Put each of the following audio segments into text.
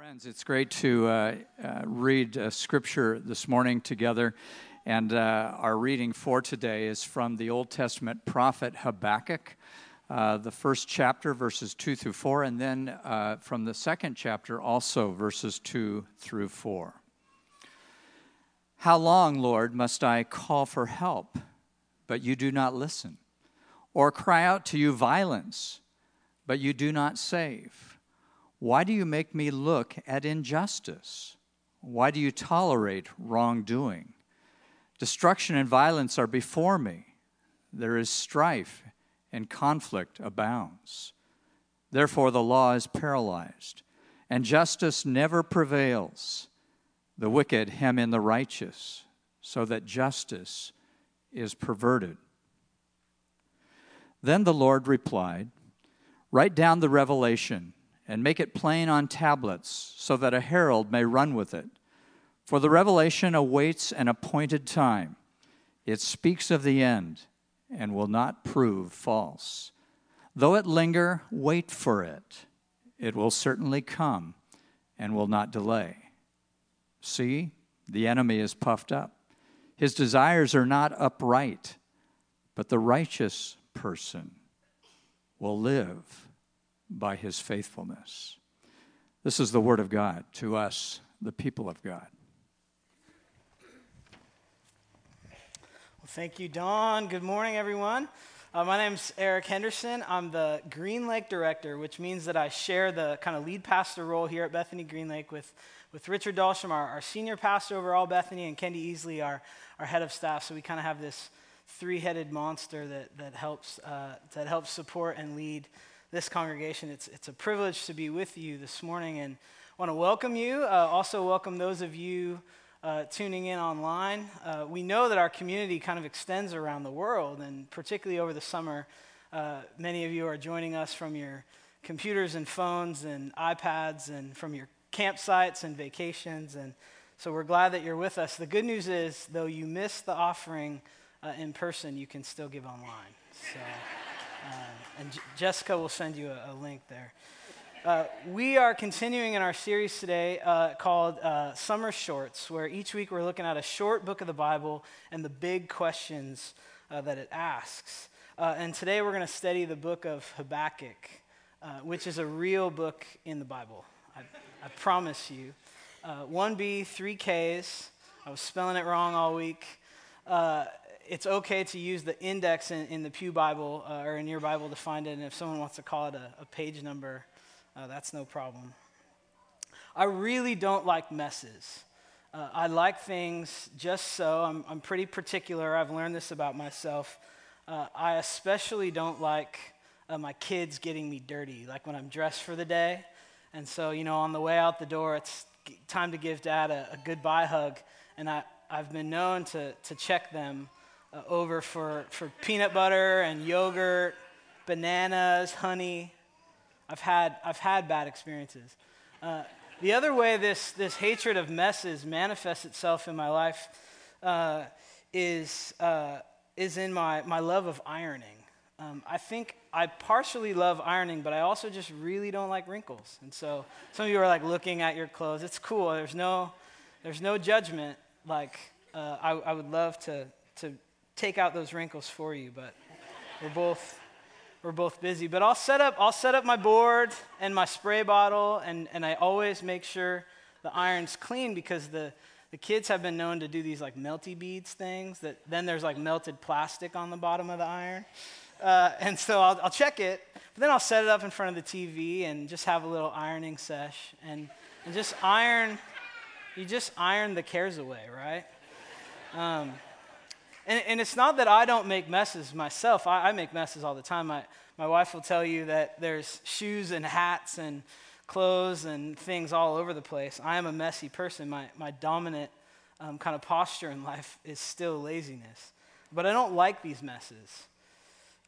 Friends, it's great to uh, uh, read uh, scripture this morning together. And uh, our reading for today is from the Old Testament prophet Habakkuk, uh, the first chapter, verses 2 through 4, and then uh, from the second chapter, also verses 2 through 4. How long, Lord, must I call for help, but you do not listen? Or cry out to you violence, but you do not save? Why do you make me look at injustice? Why do you tolerate wrongdoing? Destruction and violence are before me. There is strife and conflict abounds. Therefore, the law is paralyzed, and justice never prevails. The wicked hem in the righteous, so that justice is perverted. Then the Lord replied, Write down the revelation and make it plain on tablets so that a herald may run with it. For the revelation awaits an appointed time. It speaks of the end and will not prove false. Though it linger, wait for it. It will certainly come and will not delay. See, the enemy is puffed up. His desires are not upright, but the righteous person will live by his faithfulness. This is the word of God to us, the people of God. Well, thank you, Don. Good morning, everyone. Uh, my name's Eric Henderson. I'm the Green Lake director, which means that I share the kind of lead pastor role here at Bethany Green Lake with, with Richard Dahlstrom, our, our senior pastor over all Bethany, and Kendi Easley, our, our head of staff. So we kind of have this three-headed monster that, that, helps, uh, that helps support and lead this congregation. It's, it's a privilege to be with you this morning and want to welcome you. Uh, also, welcome those of you uh, tuning in online. Uh, we know that our community kind of extends around the world, and particularly over the summer, uh, many of you are joining us from your computers and phones and iPads and from your campsites and vacations. And so we're glad that you're with us. The good news is, though you missed the offering uh, in person, you can still give online. So. Uh, and J- Jessica will send you a, a link there. Uh, we are continuing in our series today uh, called uh, Summer Shorts, where each week we're looking at a short book of the Bible and the big questions uh, that it asks. Uh, and today we're going to study the book of Habakkuk, which is a real book in the Bible. I, I promise you. 1B, 3 Ks. I was spelling it wrong all week it's okay to use the index in, in the Pew Bible uh, or in your Bible to find it. And if someone wants to call it a, a page number, uh, that's no problem. I really don't like messes. Uh, I like things just so. I'm, I'm, pretty particular. I've learned this about myself. Uh, I especially don't like uh, my kids getting me dirty, like when I'm dressed for the day. And so, you know, on the way out the door, it's time to give dad a, a goodbye hug. And I, I've been known to, to check them uh, over for, for peanut butter and yogurt, bananas, honey. I've had, I've had bad experiences. Uh, the other way this, this hatred of messes manifests itself in my life uh, is, uh, is in my, my love of ironing. Um, I think I partially love ironing, but I also just really don't like wrinkles. And so some of you are like looking at your clothes. It's cool. There's no, there's no judgment. Like uh, I, I would love to, to take out those wrinkles for you, but we're both we're both busy. But I'll set up I'll set up my board and my spray bottle, and, and I always make sure the iron's clean because the the kids have been known to do these like melty beads things that then there's like melted plastic on the bottom of the iron. Uh, and so I'll, I'll check it, but then I'll set it up in front of the TV and just have a little ironing sesh and, and just iron. You just iron the cares away, right? Um, and, and it's not that I don't make messes myself. I, I make messes all the time. My, my wife will tell you that there's shoes and hats and clothes and things all over the place. I am a messy person. My, my dominant um, kind of posture in life is still laziness. But I don't like these messes.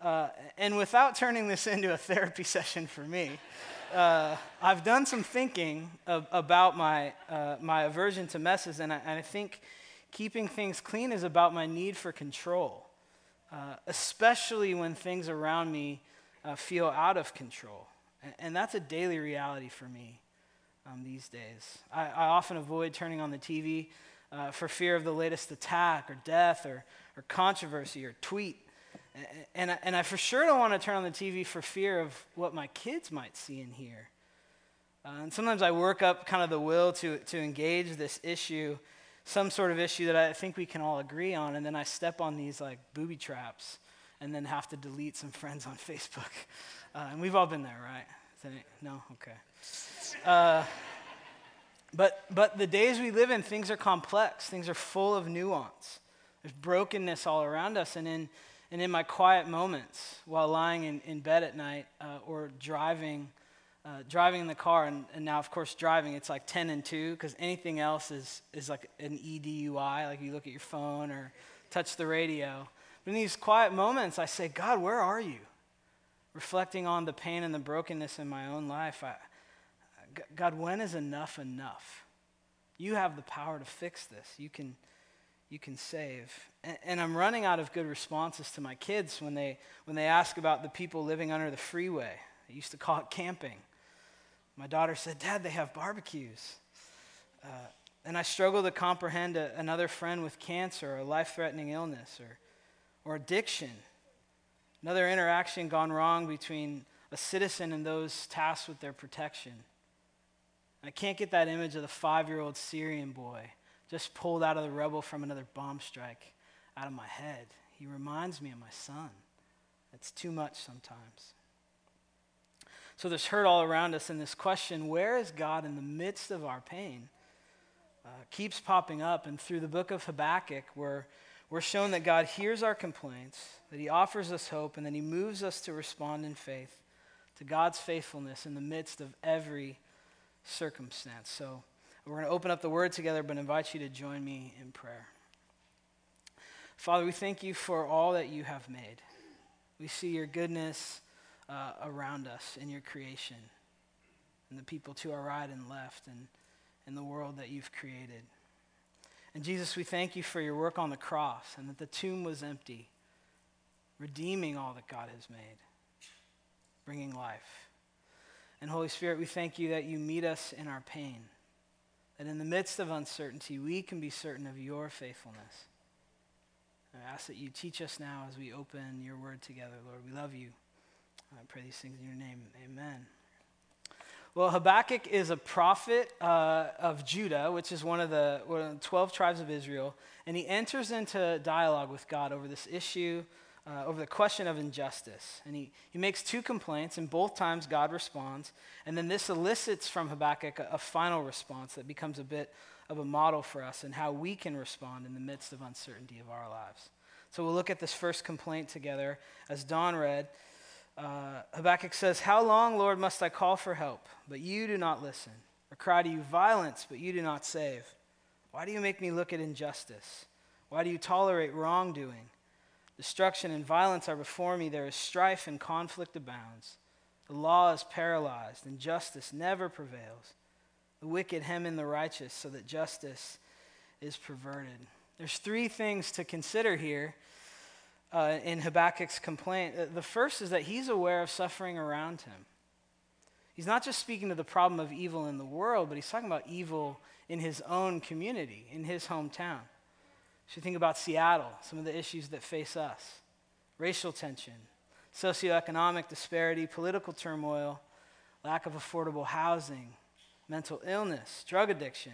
Uh, and without turning this into a therapy session for me, uh, I've done some thinking of, about my, uh, my aversion to messes, and I, and I think keeping things clean is about my need for control, uh, especially when things around me uh, feel out of control. And, and, that's a daily reality for me. um, these days. I, I, often avoid turning on the TV uh, for fear of the latest attack or death or, or controversy or tweet. And, and, and I for sure don't want to turn on the TV for fear of what my kids might see and hear. Uh, and sometimes I work up kind of the will to, to engage this issue, some sort of issue that I think we can all agree on, and then I step on these like booby traps and then have to delete some friends on Facebook. Uh, and we've all been there, right? No? Okay. Uh, but, but the days we live in, things are complex, things are full of nuance. There's brokenness all around us. And in, and in my quiet moments while lying in, in bed at night uh, or driving, uh, driving in the car, and, and, now, of course, driving, it's like 10 and 2 because anything else is, is like an EDUI, like you look at your phone or touch the radio. But in these quiet moments, I say, God, where are you? reflecting on the pain and the brokenness in my own life, I, God, when is enough enough? You have the power to fix this. You can, you can save. And, and, I'm running out of good responses to my kids when they, when they ask about the people living under the freeway. I used to call it camping. My daughter said, Dad, they have barbecues. Uh, and I struggle to comprehend a, another friend with cancer or a life threatening illness or, or addiction Another interaction gone wrong between a citizen and those tasked with their protection. I can't get that image of the five year old Syrian boy just pulled out of the rubble from another bomb strike out of my head. He reminds me of my son. It's too much sometimes. So there's hurt all around us, and this question, where is God in the midst of our pain, uh, keeps popping up. And through the book of Habakkuk, we're, we're shown that God hears our complaints that He offers us hope, and then He moves us to respond in faith to God's faithfulness in the midst of every circumstance. So we're going to open up the Word together, but invite you to join me in prayer. Father, we thank you for all that you have made. We see your goodness uh, around us in your creation, and the people to our right and left, and in the world that you've created. And Jesus, we thank you for your work on the cross and that the tomb was empty redeeming all that God has made, bringing life. And Holy Spirit, we thank you that you meet us in our pain, that in the midst of uncertainty, we can be certain of your faithfulness. I ask that you teach us now as we open your word together, Lord. We love you. I pray these things in your name. Amen. Well, Habakkuk is a prophet uh, of Judah, which is one of, the, one of the 12 tribes of Israel, and he enters into dialogue with God over this issue uh, over the question of injustice. And he, he makes two complaints, and both times God responds. And then this elicits from Habakkuk a, a final response that becomes a bit of a model for us and how we can respond in the midst of uncertainty of our lives. So we'll look at this first complaint together. As Don read, uh, Habakkuk says, How long, Lord, must I call for help, but you do not listen? Or cry to you violence, but you do not save? Why do you make me look at injustice? Why do you tolerate wrongdoing? Destruction and violence are before me. There is strife and conflict abounds. The law is paralyzed, and justice never prevails. The wicked hem in the righteous, so that justice is perverted. There's three things to consider here uh, in Habakkuk's complaint. Uh, the first is that he's aware of suffering around him. He's not just speaking to the problem of evil in the world, but he's talking about evil in his own community, in his hometown. So think about Seattle, some of the issues that face us racial tension, socioeconomic disparity, political turmoil, lack of affordable housing, mental illness, drug addiction,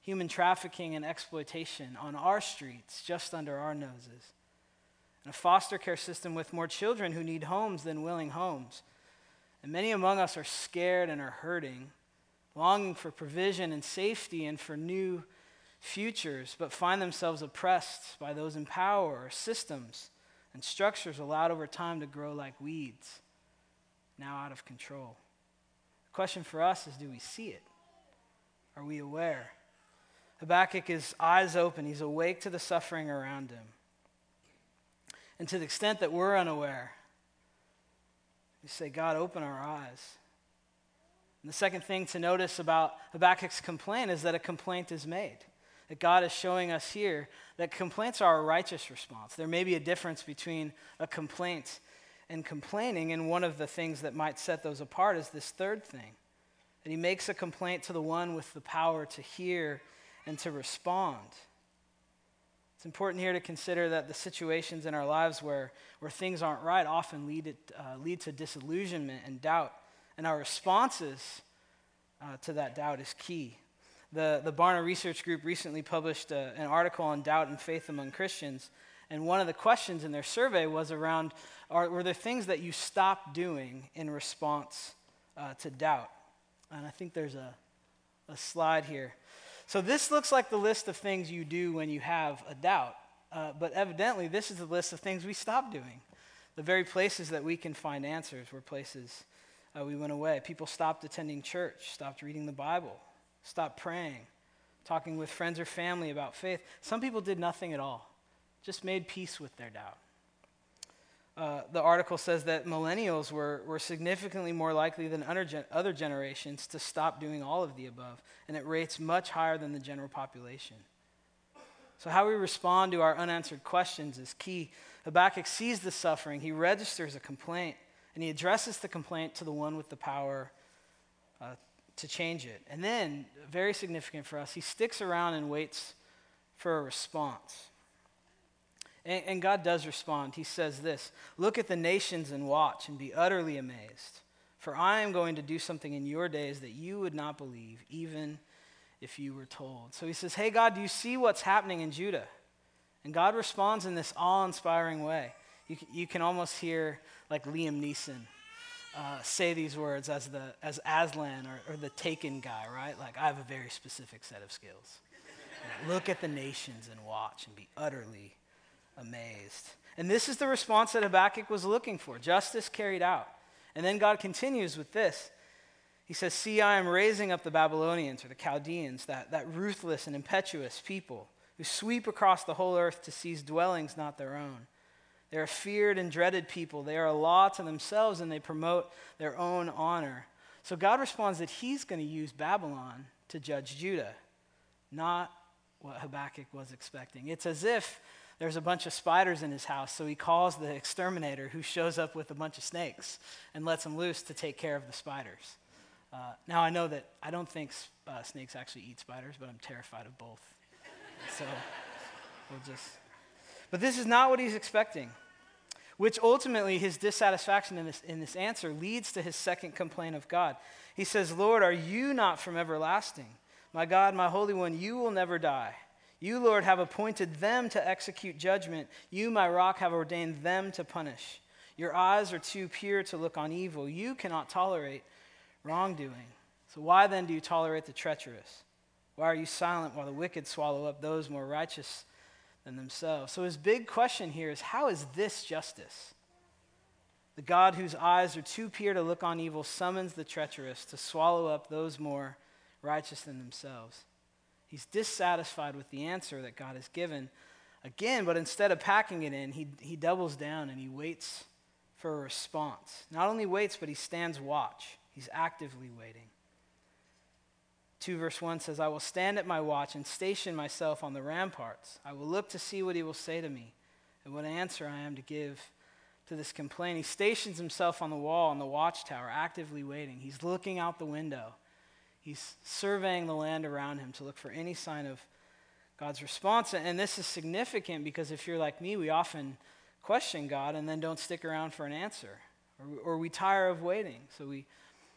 human trafficking and exploitation on our streets, just under our noses, and a foster care system with more children who need homes than willing homes. And many among us are scared and are hurting, longing for provision and safety and for new futures, but find themselves oppressed by those in power or systems and structures allowed over time to grow like weeds, now out of control. The question for us is do we see it? Are we aware? Habakkuk is eyes open, he's awake to the suffering around him. And to the extent that we're unaware, we say, God, open our eyes. And the second thing to notice about Habakkuk's complaint is that a complaint is made that God is showing us here that complaints are a righteous response. There may be a difference between a complaint and complaining, and one of the things that might set those apart is this third thing that he makes a complaint to the one with the power to hear and to respond. It's important here to consider that the situations in our lives where, where things aren't right often lead, it, uh, lead to disillusionment and doubt. And our responses uh, to that doubt is key. The, the Barna Research Group recently published uh, an article on doubt and faith among Christians. And one of the questions in their survey was around are, were there things that you stopped doing in response uh, to doubt? And I think there's a, a slide here. So, this looks like the list of things you do when you have a doubt. Uh, but evidently, this is the list of things we stop doing. The very places that we can find answers were places uh, we went away. People stopped attending church, stopped reading the Bible, stopped praying, talking with friends or family about faith. Some people did nothing at all, just made peace with their doubt. Uh, the article says that millennials were, were significantly more likely than other, gen- other generations to stop doing all of the above, and it rates much higher than the general population. So, how we respond to our unanswered questions is key. Habakkuk sees the suffering, he registers a complaint, and he addresses the complaint to the one with the power uh, to change it. And then, very significant for us, he sticks around and waits for a response. And, and God does respond. He says this Look at the nations and watch and be utterly amazed. For I am going to do something in your days that you would not believe, even if you were told. So he says, Hey, God, do you see what's happening in Judah? And God responds in this awe inspiring way. You, you can almost hear like Liam Neeson uh, say these words as, the, as Aslan or, or the taken guy, right? Like, I have a very specific set of skills. Look at the nations and watch and be utterly amazed. And this is the response that Habakkuk was looking for justice carried out. And then God continues with this. He says, See, I am raising up the Babylonians or the Chaldeans, that, that ruthless and impetuous people who sweep across the whole earth to seize dwellings not their own. They are feared and dreaded people. They are a law to themselves and they promote their own honor. So God responds that he's going to use Babylon to judge Judah, not what Habakkuk was expecting. It's as if there's a bunch of spiders in his house, so he calls the exterminator who shows up with a bunch of snakes and lets them loose to take care of the spiders. Uh, now, I know that I don't think uh, snakes actually eat spiders, but I'm terrified of both. so we'll just. But this is not what he's expecting, which ultimately his dissatisfaction in this, in this answer leads to his second complaint of God. He says, Lord, are you not from everlasting? My God, my Holy One, you will never die. You, Lord, have appointed them to execute judgment. You, my rock, have ordained them to punish. Your eyes are too pure to look on evil. You cannot tolerate wrongdoing. So, why then do you tolerate the treacherous? Why are you silent while the wicked swallow up those more righteous than themselves? So, his big question here is how is this justice? The God whose eyes are too pure to look on evil summons the treacherous to swallow up those more righteous than themselves. He's dissatisfied with the answer that God has given again, but instead of packing it in, he, he doubles down and he waits for a response. Not only waits, but he stands watch. He's actively waiting. 2 verse 1 says, I will stand at my watch and station myself on the ramparts. I will look to see what he will say to me and what answer I am to give to this complaint. He stations himself on the wall on the watchtower, actively waiting. He's looking out the window. He's surveying the land around him to look for any sign of God's response. And this is significant because if you're like me, we often question God and then don't stick around for an answer. Or, or we tire of waiting. So we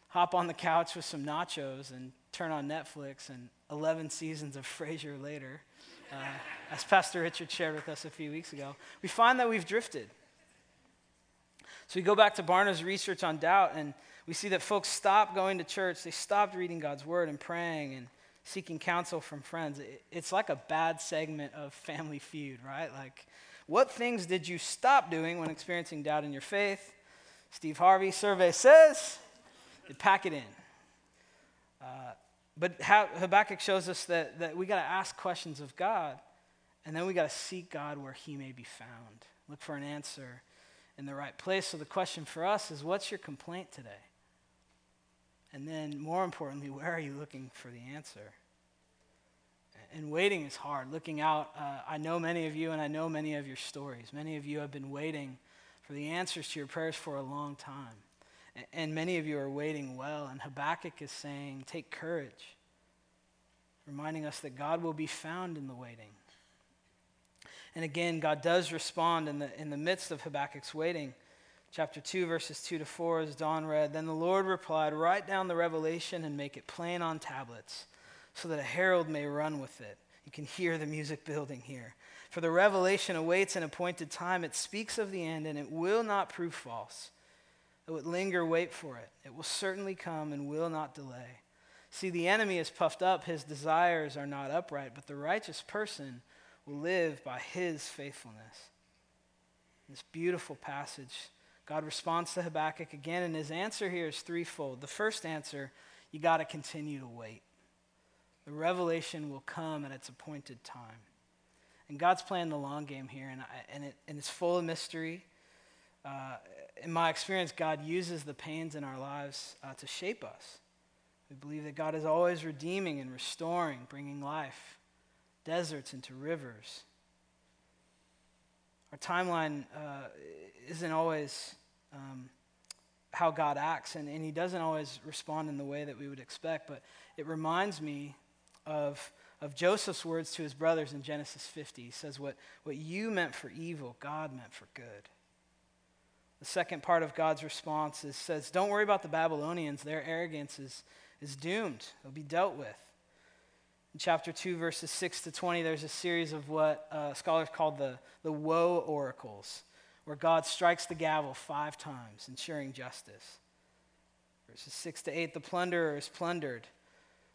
hop on the couch with some nachos and turn on Netflix, and 11 seasons of Frasier later, uh, as Pastor Richard shared with us a few weeks ago, we find that we've drifted. So we go back to Barna's research on doubt, and we see that folks stopped going to church. They stopped reading God's word and praying and seeking counsel from friends. It's like a bad segment of Family Feud, right? Like, what things did you stop doing when experiencing doubt in your faith? Steve Harvey survey says, pack it in. Uh, but Habakkuk shows us that, that we got to ask questions of God, and then we got to seek God where he may be found. Look for an answer in the right place. So the question for us is what's your complaint today? And then, more importantly, where are you looking for the answer? And waiting is hard. Looking out, uh, I know many of you and I know many of your stories. Many of you have been waiting for the answers to your prayers for a long time. And many of you are waiting well. And Habakkuk is saying, Take courage, reminding us that God will be found in the waiting. And again, God does respond in the, in the midst of Habakkuk's waiting. Chapter 2, verses 2 to 4, as Don read Then the Lord replied, Write down the revelation and make it plain on tablets, so that a herald may run with it. You can hear the music building here. For the revelation awaits an appointed time. It speaks of the end, and it will not prove false. It linger, wait for it. It will certainly come and will not delay. See, the enemy is puffed up, his desires are not upright, but the righteous person will live by his faithfulness. This beautiful passage, God responds to Habakkuk again, and his answer here is threefold. The first answer, you got to continue to wait. The revelation will come at its appointed time. And God's playing the long game here, and, I, and, it, and it's full of mystery. Uh, in my experience, God uses the pains in our lives uh, to shape us. We believe that God is always redeeming and restoring, bringing life, deserts into rivers. Our timeline uh, isn't always um, how God acts, and, and He doesn't always respond in the way that we would expect, but it reminds me of of Joseph's words to his brothers in Genesis 50. He says, What, what you meant for evil, God meant for good. The second part of God's response is, says, Don't worry about the Babylonians. Their arrogance is, is doomed, it'll be dealt with. In chapter 2, verses 6 to 20, there's a series of what uh, scholars call the, the woe oracles, where God strikes the gavel five times, ensuring justice. Verses 6 to 8, the plunderer is plundered.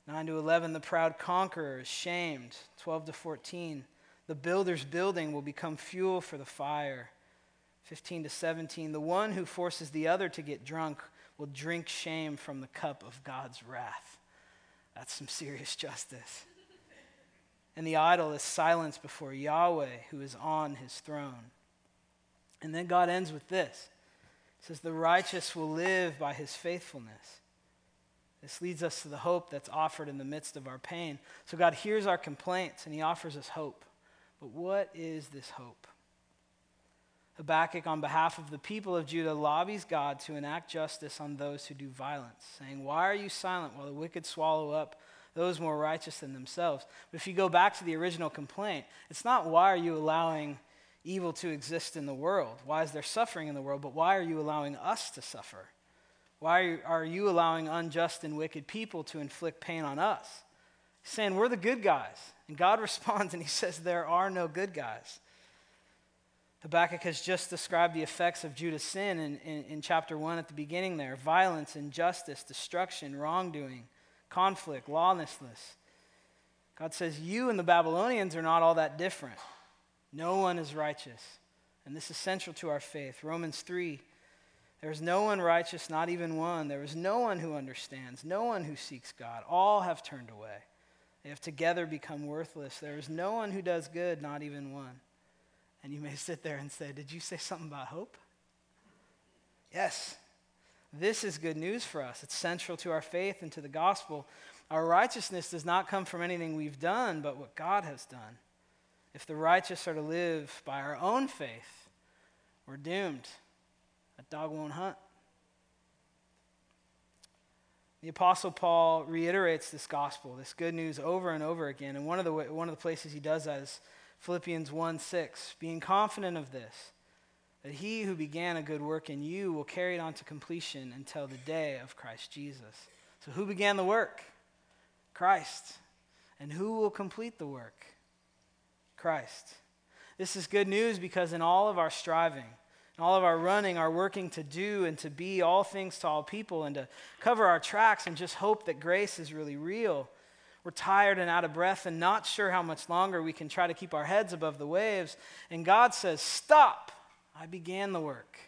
9 to 11, the proud conqueror is shamed. 12 to 14, the builder's building will become fuel for the fire. 15 to 17, the one who forces the other to get drunk will drink shame from the cup of God's wrath. That's some serious justice. And the idol is silenced before Yahweh, who is on his throne. And then God ends with this. It says, The righteous will live by his faithfulness. This leads us to the hope that's offered in the midst of our pain. So God hears our complaints and he offers us hope. But what is this hope? Habakkuk, on behalf of the people of Judah, lobbies God to enact justice on those who do violence, saying, Why are you silent while the wicked swallow up those more righteous than themselves? But if you go back to the original complaint, it's not why are you allowing evil to exist in the world? Why is there suffering in the world? But why are you allowing us to suffer? Why are you allowing unjust and wicked people to inflict pain on us? Saying we're the good guys. And God responds and he says, There are no good guys. Habakkuk has just described the effects of Judah's sin in, in, in, chapter 1 at the beginning there violence, injustice, destruction, wrongdoing, conflict, lawlessness. God says, You and the Babylonians are not all that different. No one is righteous. And this is central to our faith. Romans 3 there is no one righteous, not even one. There is no one who understands, no one who seeks God. All have turned away. They have together become worthless. There is no one who does good, not even one. And you may sit there and say, Did you say something about hope? Yes. This is good news for us. It's central to our faith and to the gospel. Our righteousness does not come from anything we've done, but what God has done. If the righteous are to live by our own faith, we're doomed. A dog won't hunt. The Apostle Paul reiterates this gospel, this good news, over and over again. And one of the, one of the places he does that is Philippians 1 6. Being confident of this, that he who began a good work in you will carry it on to completion until the day of Christ Jesus. So, who began the work? Christ. And who will complete the work? Christ. This is good news because in all of our striving, all of our running, our working to do and to be all things to all people and to cover our tracks and just hope that grace is really real. We're tired and out of breath and not sure how much longer we can try to keep our heads above the waves. And God says, Stop! I began the work.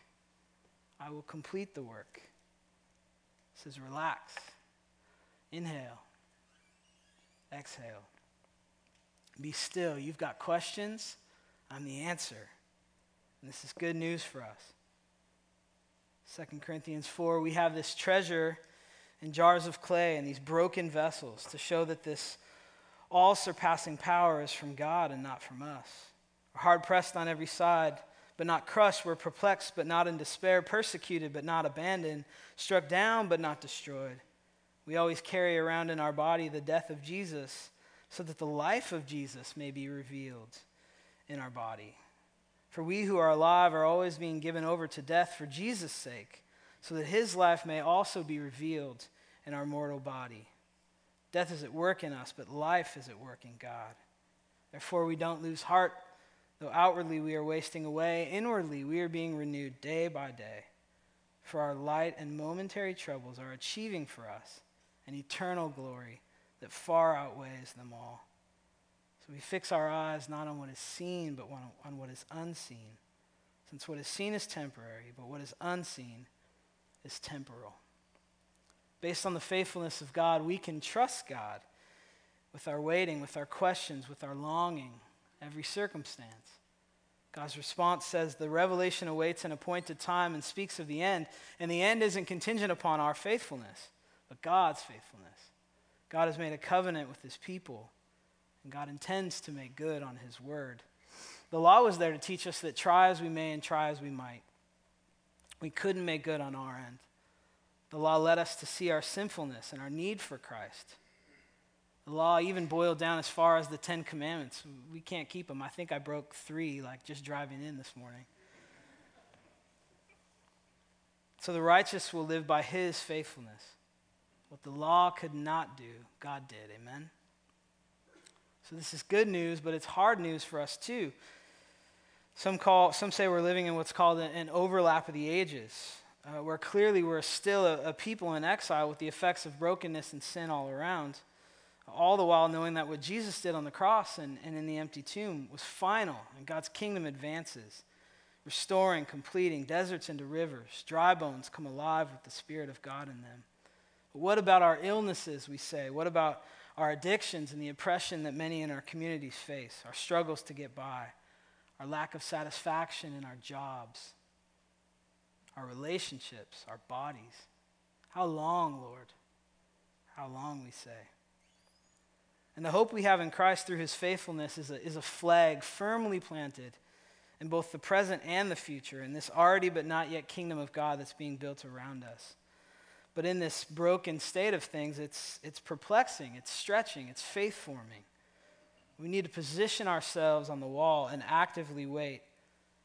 I will complete the work. He says, Relax. Inhale. Exhale. Be still. You've got questions. I'm the answer. And this is good news for us. 2 Corinthians 4, we have this treasure in jars of clay and these broken vessels to show that this all surpassing power is from God and not from us. We're hard pressed on every side, but not crushed. We're perplexed, but not in despair. Persecuted, but not abandoned. Struck down, but not destroyed. We always carry around in our body the death of Jesus, so that the life of Jesus may be revealed in our body. For we who are alive are always being given over to death for Jesus' sake, so that his life may also be revealed in our mortal body. Death is at work in us, but life is at work in God. Therefore, we don't lose heart, though outwardly we are wasting away. Inwardly, we are being renewed day by day. For our light and momentary troubles are achieving for us an eternal glory that far outweighs them all. So we fix our eyes not on what is seen, but on what is unseen. Since what is seen is temporary, but what is unseen is temporal. Based on the faithfulness of God, we can trust God with our waiting, with our questions, with our longing, every circumstance. God's response says the revelation awaits an appointed time and speaks of the end. And the end isn't contingent upon our faithfulness, but God's faithfulness. God has made a covenant with his people, and God intends to make good on his word. The law was there to teach us that try as we may and try as we might, we couldn't make good on our end. The law led us to see our sinfulness and our need for Christ. The law even boiled down as far as the Ten Commandments. We can't keep them. I think I broke three, like just driving in this morning. So the righteous will live by his faithfulness. What the law could not do, God did. Amen? So this is good news, but it's hard news for us too. Some, call, some say we're living in what's called an overlap of the ages, uh, where clearly we're still a, a people in exile with the effects of brokenness and sin all around all the while knowing that what Jesus did on the cross and, and in the empty tomb was final, and God's kingdom advances, restoring, completing deserts into rivers, dry bones come alive with the Spirit of God in them. But what about our illnesses, we say? What about our addictions and the oppression that many in our communities face, our struggles to get by, our lack of satisfaction in our jobs, our relationships, our bodies? How long, Lord? How long, we say? And the hope we have in Christ through his faithfulness is a, is a flag firmly planted in both the present and the future, in this already but not yet kingdom of God that's being built around us. But in this broken state of things, it's, it's perplexing, it's stretching, it's faith forming. We need to position ourselves on the wall and actively wait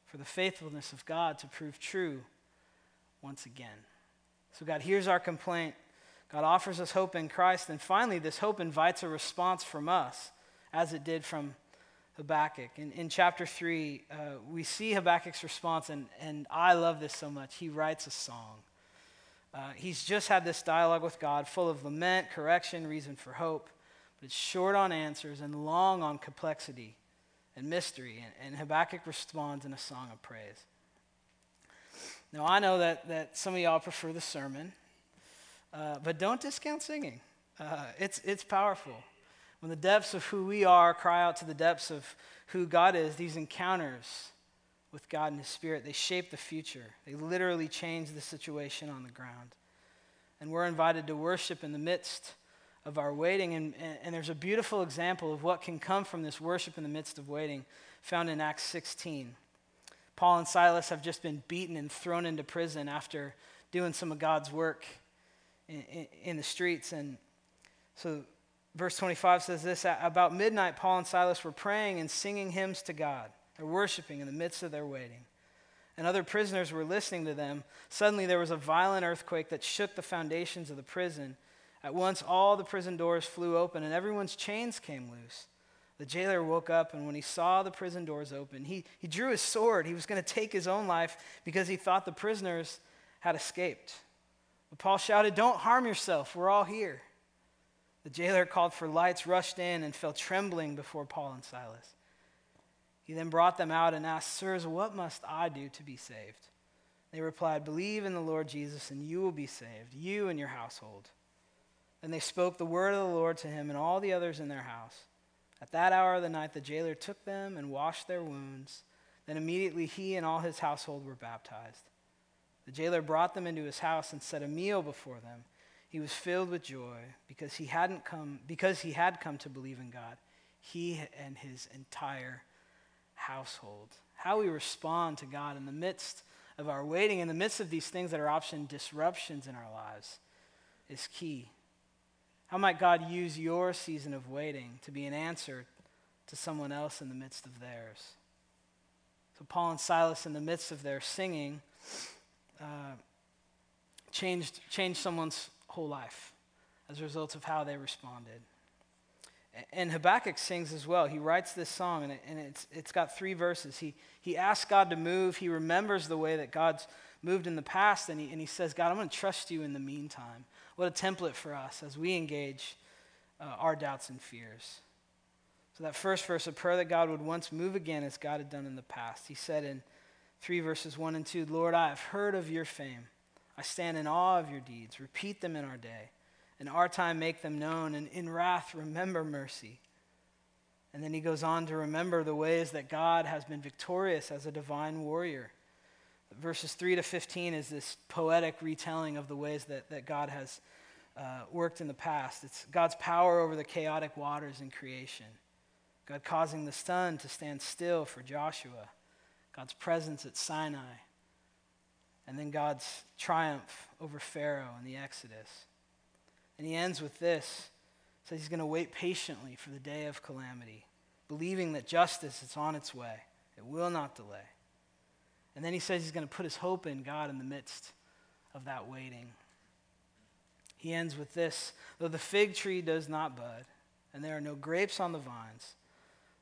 for the faithfulness of God to prove true once again. So, God, hears our complaint God offers us hope in Christ. And finally, this hope invites a response from us, as it did from Habakkuk. In, in chapter 3, uh, we see Habakkuk's response, and, and I love this so much. He writes a song. Uh, he's just had this dialogue with God full of lament, correction, reason for hope, but it's short on answers and long on complexity and mystery. And, and Habakkuk responds in a song of praise. Now, I know that, that some of y'all prefer the sermon, uh, but don't discount singing. Uh, it's, it's powerful. When the depths of who we are cry out to the depths of who God is, these encounters with God and His Spirit, they shape the future. They literally change the situation on the ground. And we're invited to worship in the midst of our waiting. And, and there's a beautiful example of what can come from this worship in the midst of waiting found in Acts 16. Paul and Silas have just been beaten and thrown into prison after doing some of God's work in, in, the streets. And so, verse 25 says this About midnight, Paul and Silas were praying and singing hymns to God. They're worshiping in the midst of their waiting. And other prisoners were listening to them. Suddenly, there was a violent earthquake that shook the foundations of the prison. At once, all the prison doors flew open, and everyone's chains came loose. The jailer woke up, and when he saw the prison doors open, he, he drew his sword. He was going to take his own life because he thought the prisoners had escaped. But Paul shouted, Don't harm yourself. We're all here. The jailer called for lights, rushed in, and fell trembling before Paul and Silas. He then brought them out and asked, Sirs, what must I do to be saved? They replied, Believe in the Lord Jesus, and you will be saved, you and your household. Then they spoke the word of the Lord to him and all the others in their house. At that hour of the night, the jailer took them and washed their wounds. Then immediately he and all his household were baptized. The jailer brought them into his house and set a meal before them. He was filled with joy because he hadn't come because he had come to believe in God. He and his entire household how we respond to God in the midst of our waiting, in the midst of these things that are often disruptions in our lives, is key. How might God use your season of waiting to be an answer to someone else in the midst of theirs? So, Paul and Silas, in the midst of their singing, uh, changed, changed someone's whole life as a result of how they responded. And Habakkuk sings as well. He writes this song, and, it, and it's, it's got three verses. He, he asks God to move. He remembers the way that God's moved in the past, and he, and he says, God, I'm going to trust you in the meantime. What a template for us as we engage uh, our doubts and fears. So, that first verse, a prayer that God would once move again as God had done in the past. He said in 3 verses 1 and 2, Lord, I have heard of your fame. I stand in awe of your deeds. Repeat them in our day. In our time, make them known. And in wrath, remember mercy. And then he goes on to remember the ways that God has been victorious as a divine warrior. Verses 3 to 15 is this poetic retelling of the ways that, that God has uh, worked in the past. It's God's power over the chaotic waters in creation, God causing the sun to stand still for Joshua, God's presence at Sinai, and then God's triumph over Pharaoh in the Exodus. And he ends with this says he's going to wait patiently for the day of calamity, believing that justice is on its way. It will not delay. And then he says he's going to put his hope in God in the midst of that waiting. He ends with this Though the fig tree does not bud, and there are no grapes on the vines,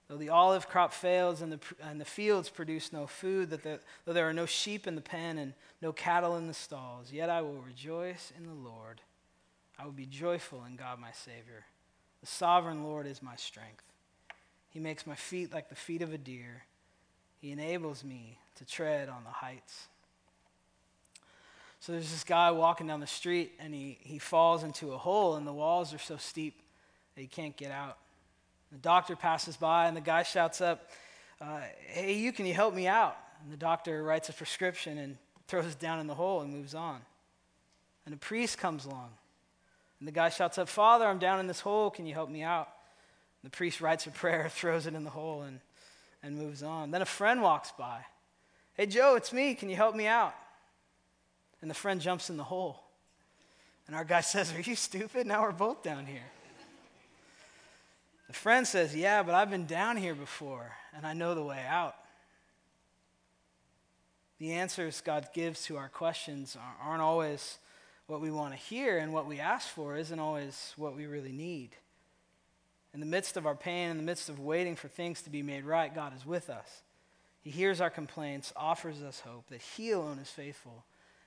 though the olive crop fails and the, and the fields produce no food, that the, though there are no sheep in the pen and no cattle in the stalls, yet I will rejoice in the Lord. I will be joyful in God my Savior. The sovereign Lord is my strength. He makes my feet like the feet of a deer. He enables me to tread on the heights. So there's this guy walking down the street and he, he falls into a hole, and the walls are so steep that he can't get out. The doctor passes by, and the guy shouts up, uh, Hey, you, can you help me out? And the doctor writes a prescription and throws it down in the hole and moves on. And a priest comes along. And the guy shouts up, Father, I'm down in this hole. Can you help me out? And the priest writes a prayer, throws it in the hole, and, and moves on. Then a friend walks by. Hey, Joe, it's me. Can you help me out? And the friend jumps in the hole. And our guy says, Are you stupid? Now we're both down here. The friend says, Yeah, but I've been down here before, and I know the way out. The answers God gives to our questions aren't always what we want to hear, and what we ask for isn't always what we really need. In the midst of our pain, in the midst of waiting for things to be made right, God is with us. He hears our complaints, offers us hope that He alone is faithful,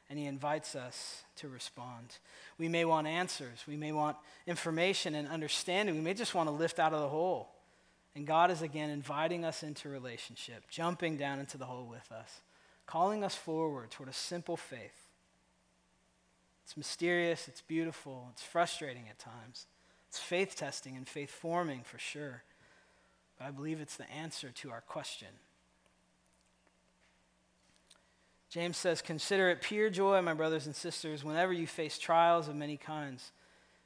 and He invites us to respond. We may want answers, we may want information and understanding, we may just want to lift out of the hole. And God is again inviting us into relationship, jumping down into the hole with us, calling us forward toward a simple faith. It's mysterious, it's beautiful, it's frustrating at times. It's faith testing and faith forming for sure. But I believe it's the answer to our question. James says, Consider it pure joy, my brothers and sisters, whenever you face trials of many kinds,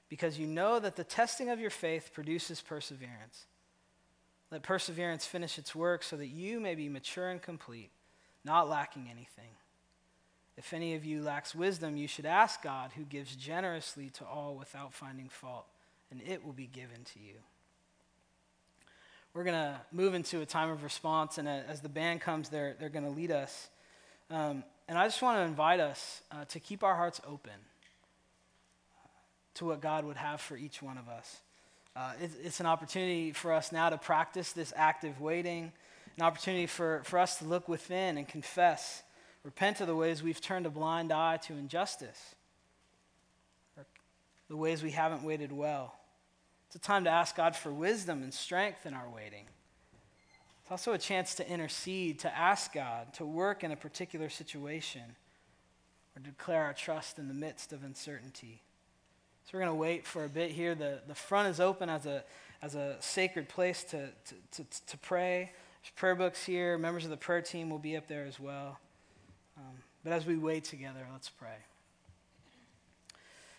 because you know that the testing of your faith produces perseverance. Let perseverance finish its work so that you may be mature and complete, not lacking anything. If any of you lacks wisdom, you should ask God, who gives generously to all without finding fault, and it will be given to you. We're going to move into a time of response, and as the band comes, they're, they're going to lead us. Um, and I just want to invite us uh, to keep our hearts open to what God would have for each one of us. Uh, it, it's an opportunity for us now to practice this active waiting, an opportunity for, for us to look within and confess, repent of the ways we've turned a blind eye to injustice, the ways we haven't waited well. It's a time to ask God for wisdom and strength in our waiting. It's also a chance to intercede, to ask God to work in a particular situation, or declare our trust in the midst of uncertainty. So we're going to wait for a bit here. The, the front is open as a, as a sacred place to, to, to, to pray. There's prayer books here. Members of the prayer team will be up there as well. Um, but as we wait together, let's pray.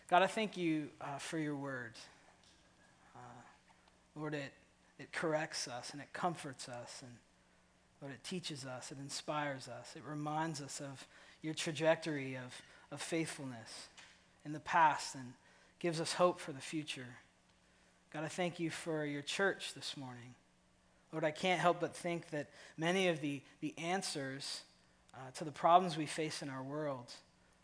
God, I thank you uh, for your word. Lord, it it corrects us and it comforts us. And Lord, it teaches us, it inspires us, it reminds us of your trajectory of, of faithfulness in the past and gives us hope for the future. God, I thank you for your church this morning. Lord, I can't help but think that many of the, the answers uh, to the problems we face in our world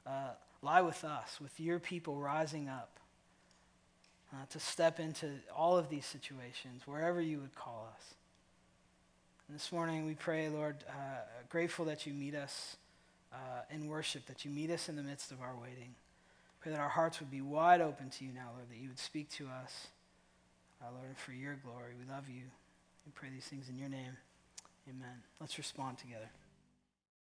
uh, lie with us, with your people rising up uh, to step into all of these situations, wherever you would call us. And this morning we pray, Lord, uh, grateful that you meet us uh, in worship, that you meet us in the midst of our waiting. Pray that our hearts would be wide open to you now, Lord, that you would speak to us, uh, Lord, for your glory. We love you. We pray these things in your name. Amen. Let's respond together.